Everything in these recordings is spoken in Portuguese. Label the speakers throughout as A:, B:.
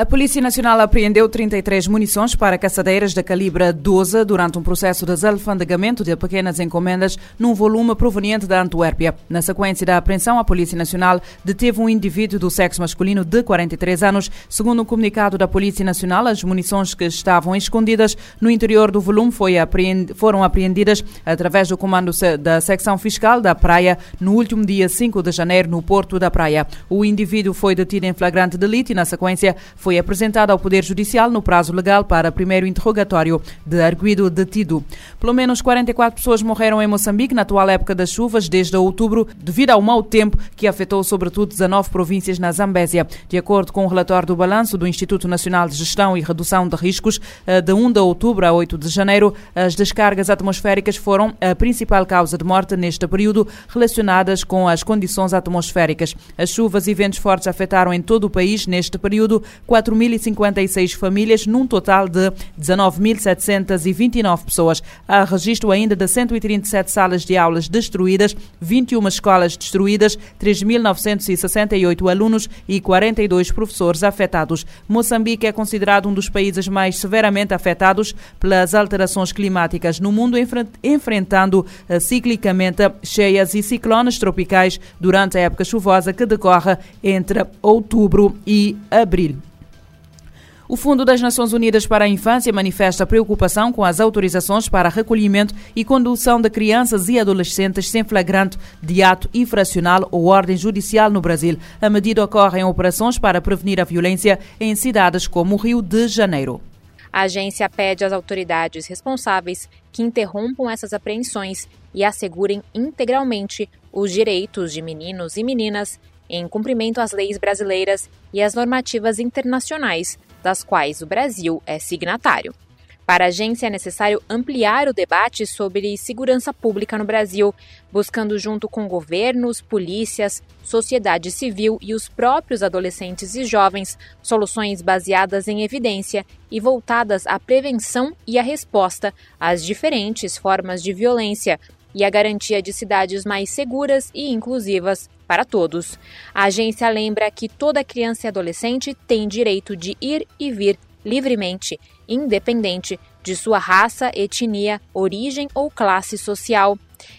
A: A Polícia Nacional apreendeu 33 munições para caçadeiras de calibre 12 durante um processo de desalfandegamento de pequenas encomendas num volume proveniente da Antuérpia. Na sequência da apreensão, a Polícia Nacional deteve um indivíduo do sexo masculino de 43 anos. Segundo um comunicado da Polícia Nacional, as munições que estavam escondidas no interior do volume foram apreendidas através do comando da secção fiscal da Praia no último dia 5 de janeiro no Porto da Praia. O indivíduo foi detido em flagrante delito e, na sequência, foi foi apresentado ao Poder Judicial no prazo legal para primeiro interrogatório de arguido detido. Pelo menos 44 pessoas morreram em Moçambique na atual época das chuvas desde outubro, devido ao mau tempo que afetou sobretudo 19 províncias na Zambésia. De acordo com o relatório do balanço do Instituto Nacional de Gestão e Redução de Riscos, eh, de 1 de outubro a 8 de janeiro, as descargas atmosféricas foram a principal causa de morte neste período, relacionadas com as condições atmosféricas. As chuvas e ventos fortes afetaram em todo o país neste período 4.056 famílias, num total de 19.729 pessoas. Há registro ainda de 137 salas de aulas destruídas, 21 escolas destruídas, 3.968 alunos e 42 professores afetados. Moçambique é considerado um dos países mais severamente afetados pelas alterações climáticas no mundo, enfrentando eh, ciclicamente cheias e ciclones tropicais durante a época chuvosa que decorre entre outubro e abril. O Fundo das Nações Unidas para a Infância manifesta preocupação com as autorizações para recolhimento e condução de crianças e adolescentes sem flagrante de ato infracional ou ordem judicial no Brasil. A medida ocorre em operações para prevenir a violência em cidades como Rio de Janeiro.
B: A agência pede às autoridades responsáveis que interrompam essas apreensões e assegurem integralmente os direitos de meninos e meninas em cumprimento às leis brasileiras e às normativas internacionais das quais o Brasil é signatário. Para a agência é necessário ampliar o debate sobre segurança pública no Brasil, buscando, junto com governos, polícias, sociedade civil e os próprios adolescentes e jovens, soluções baseadas em evidência e voltadas à prevenção e à resposta às diferentes formas de violência e à garantia de cidades mais seguras e inclusivas para todos. A agência lembra que toda criança e adolescente tem direito de ir e vir livremente, independente de sua raça, etnia, origem ou classe social.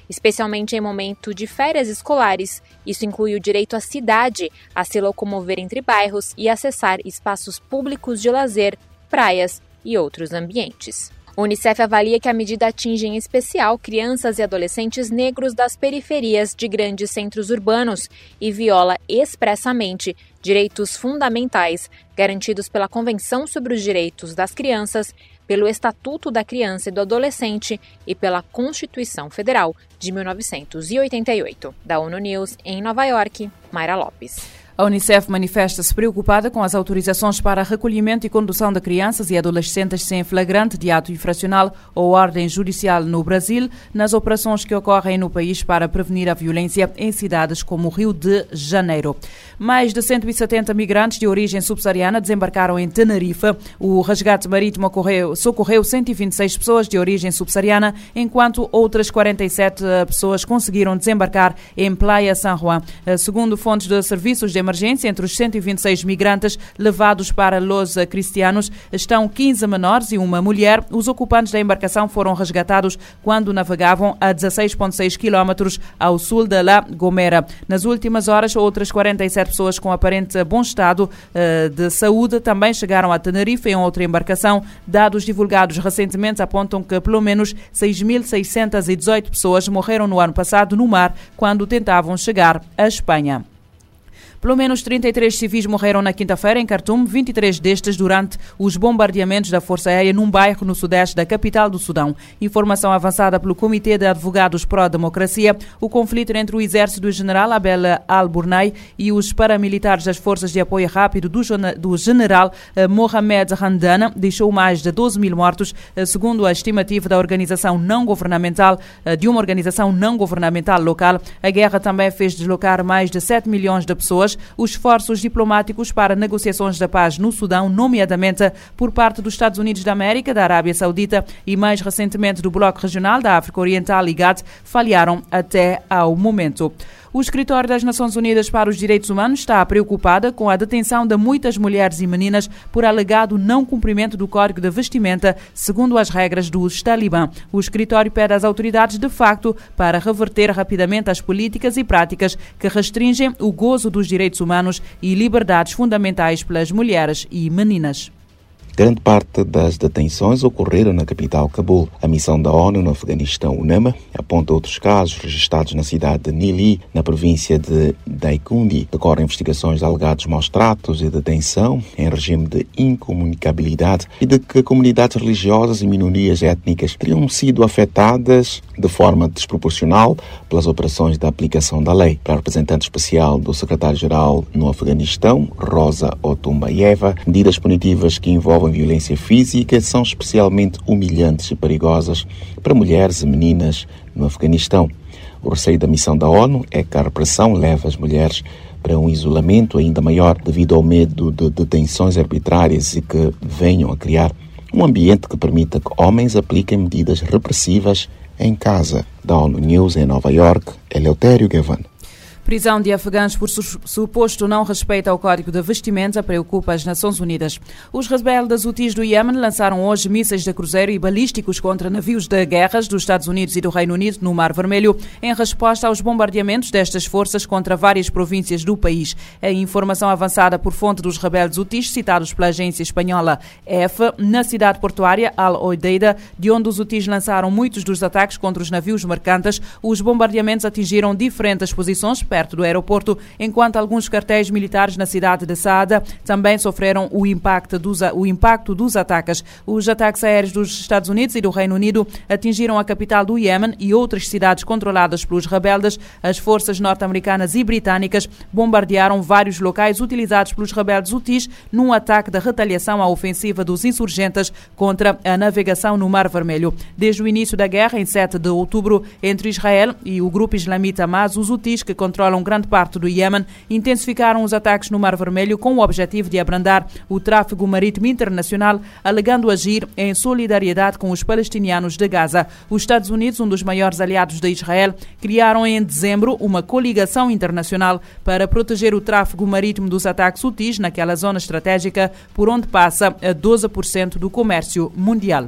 B: Especialmente em momento de férias escolares, isso inclui o direito à cidade, a se locomover entre bairros e acessar espaços públicos de lazer, praias e outros ambientes. O Unicef avalia que a medida atinge em especial crianças e adolescentes negros das periferias de grandes centros urbanos e viola expressamente direitos fundamentais garantidos pela Convenção sobre os Direitos das Crianças, pelo Estatuto da Criança e do Adolescente e pela Constituição Federal de 1988. Da ONU News, em Nova York, Mayra Lopes.
A: A Unicef manifesta-se preocupada com as autorizações para recolhimento e condução de crianças e adolescentes sem flagrante de ato infracional ou ordem judicial no Brasil, nas operações que ocorrem no país para prevenir a violência em cidades como Rio de Janeiro. Mais de 170 migrantes de origem subsaariana desembarcaram em Tenerife. O resgate marítimo ocorreu, socorreu 126 pessoas de origem subsaariana, enquanto outras 47 pessoas conseguiram desembarcar em Playa San Juan. Segundo fontes de serviços de emergência, emergência entre os 126 migrantes levados para Los Cristianos estão 15 menores e uma mulher. Os ocupantes da embarcação foram resgatados quando navegavam a 16,6 quilómetros ao sul de La Gomera. Nas últimas horas, outras 47 pessoas com aparente bom estado uh, de saúde também chegaram a Tenerife em outra embarcação. Dados divulgados recentemente apontam que pelo menos 6.618 pessoas morreram no ano passado no mar quando tentavam chegar à Espanha. Pelo menos 33 civis morreram na quinta-feira em Khartoum, 23 destes durante os bombardeamentos da Força Aérea num bairro no sudeste da capital do Sudão. Informação avançada pelo Comitê de Advogados Pró-Democracia, o conflito entre o exército do general Abel al-Burnai e os paramilitares das Forças de Apoio Rápido do general eh, Mohamed Handana deixou mais de 12 mil mortos, eh, segundo a estimativa da organização não governamental, eh, de uma organização não governamental local. A guerra também fez deslocar mais de 7 milhões de pessoas os esforços diplomáticos para negociações da paz no Sudão, nomeadamente por parte dos Estados Unidos da América, da Arábia Saudita e mais recentemente do Bloco Regional da África Oriental e GATT, falharam até ao momento. O Escritório das Nações Unidas para os Direitos Humanos está preocupada com a detenção de muitas mulheres e meninas por alegado não cumprimento do Código de Vestimenta, segundo as regras dos Talibã. O escritório pede às autoridades, de facto, para reverter rapidamente as políticas e práticas que restringem o gozo dos direitos humanos e liberdades fundamentais pelas mulheres e meninas.
C: Grande parte das detenções ocorreram na capital Cabul. A missão da ONU no Afeganistão, UNAMA, aponta outros casos registrados na cidade de Nili, na província de Daikundi. Decorrem investigações de alegados maus tratos e detenção em regime de incomunicabilidade e de que comunidades religiosas e minorias étnicas teriam sido afetadas de forma desproporcional pelas operações da aplicação da lei. Para a representante especial do secretário-geral no Afeganistão, Rosa Otumbayeva, medidas punitivas que envolvem envolvem violência física são especialmente humilhantes e perigosas para mulheres e meninas no Afeganistão. O receio da missão da ONU é que a repressão leve as mulheres para um isolamento ainda maior devido ao medo de detenções arbitrárias e que venham a criar um ambiente que permita que homens apliquem medidas repressivas em casa. Da ONU News em Nova York, Eleutério Gavan.
A: Prisão de afegãos por suposto não respeito ao Código de Vestimenta preocupa as Nações Unidas. Os rebeldes Houthis do Iêmen lançaram hoje mísseis de cruzeiro e balísticos contra navios de guerras dos Estados Unidos e do Reino Unido no Mar Vermelho, em resposta aos bombardeamentos destas forças contra várias províncias do país. A informação avançada por fonte dos rebeldes Houthis, citados pela agência espanhola EFA, na cidade portuária Al-Odeida, de onde os Houthis lançaram muitos dos ataques contra os navios mercantes, os bombardeamentos atingiram diferentes posições perto do aeroporto, enquanto alguns cartéis militares na cidade de Saada também sofreram o impacto dos, o impacto dos ataques. Os ataques aéreos dos Estados Unidos e do Reino Unido atingiram a capital do Iêmen e outras cidades controladas pelos rebeldes. As forças norte-americanas e britânicas bombardearam vários locais utilizados pelos rebeldes Houthis num ataque de retaliação à ofensiva dos insurgentes contra a navegação no Mar Vermelho. Desde o início da guerra, em 7 de outubro, entre Israel e o grupo islamita Hamas, os Houthis, que controlam controlam grande parte do Iêmen, intensificaram os ataques no Mar Vermelho com o objetivo de abrandar o tráfego marítimo internacional, alegando agir em solidariedade com os palestinianos de Gaza. Os Estados Unidos, um dos maiores aliados de Israel, criaram em dezembro uma coligação internacional para proteger o tráfego marítimo dos ataques UTIs naquela zona estratégica por onde passa a 12% do comércio mundial.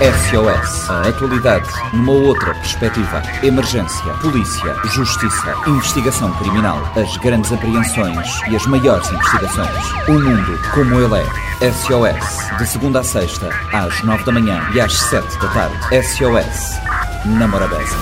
D: SOS. A atualidade numa outra perspectiva. Emergência, polícia, justiça, investigação criminal, as grandes apreensões e as maiores investigações. O mundo como ele é. SOS. De segunda a sexta, às nove da manhã e às sete da tarde. SOS. Na Morabeza.